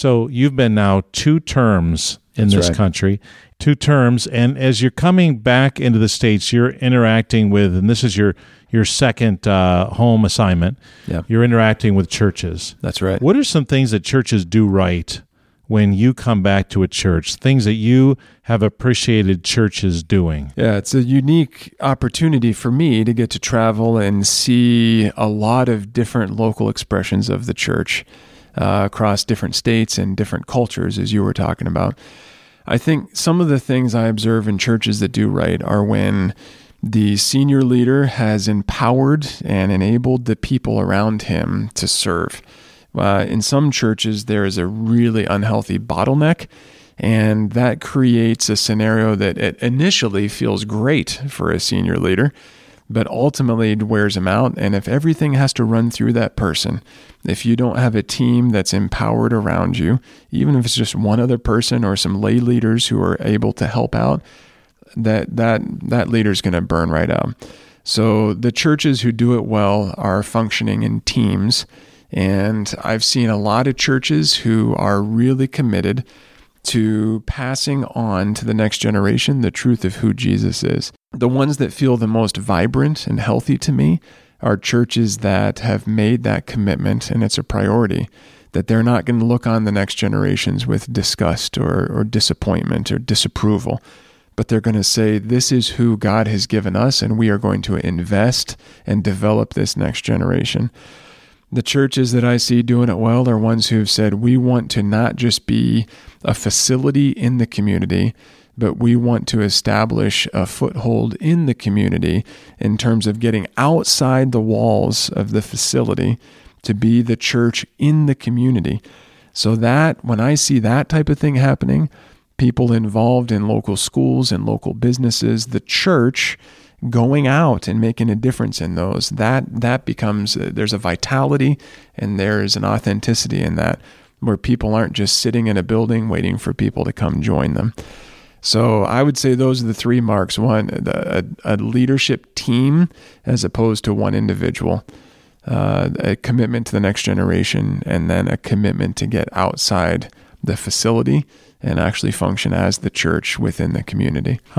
So you've been now two terms in That's this right. country, two terms, and as you're coming back into the states, you're interacting with, and this is your your second uh, home assignment. Yeah. You're interacting with churches. That's right. What are some things that churches do right when you come back to a church? Things that you have appreciated churches doing. Yeah, it's a unique opportunity for me to get to travel and see a lot of different local expressions of the church uh, across different states and different cultures, as you were talking about. I think some of the things I observe in churches that do right are when the senior leader has empowered and enabled the people around him to serve. Uh, in some churches, there is a really unhealthy bottleneck, and that creates a scenario that it initially feels great for a senior leader, but ultimately it wears them out. And if everything has to run through that person, if you don't have a team that's empowered around you, even if it's just one other person or some lay leaders who are able to help out, that that that leader's going to burn right out. So the churches who do it well are functioning in teams, and I've seen a lot of churches who are really committed to passing on to the next generation the truth of who Jesus is. The ones that feel the most vibrant and healthy to me are churches that have made that commitment and it's a priority that they're not going to look on the next generations with disgust or, or disappointment or disapproval but they're going to say, This is who God has given us, and we are going to invest and develop this next generation. The churches that I see doing it well are ones who've said, We want to not just be a facility in the community, but we want to establish a foothold in the community in terms of getting outside the walls of the facility to be the church in the community. So that when I see that type of thing happening, people involved in local schools and local businesses, the church going out and making a difference in those, that that becomes uh, there's a vitality and there's an authenticity in that where people aren't just sitting in a building waiting for people to come join them. So I would say those are the three marks. One, a, a leadership team as opposed to one individual. Uh, a commitment to the next generation, and then a commitment to get outside the facility and actually function as the church within the community.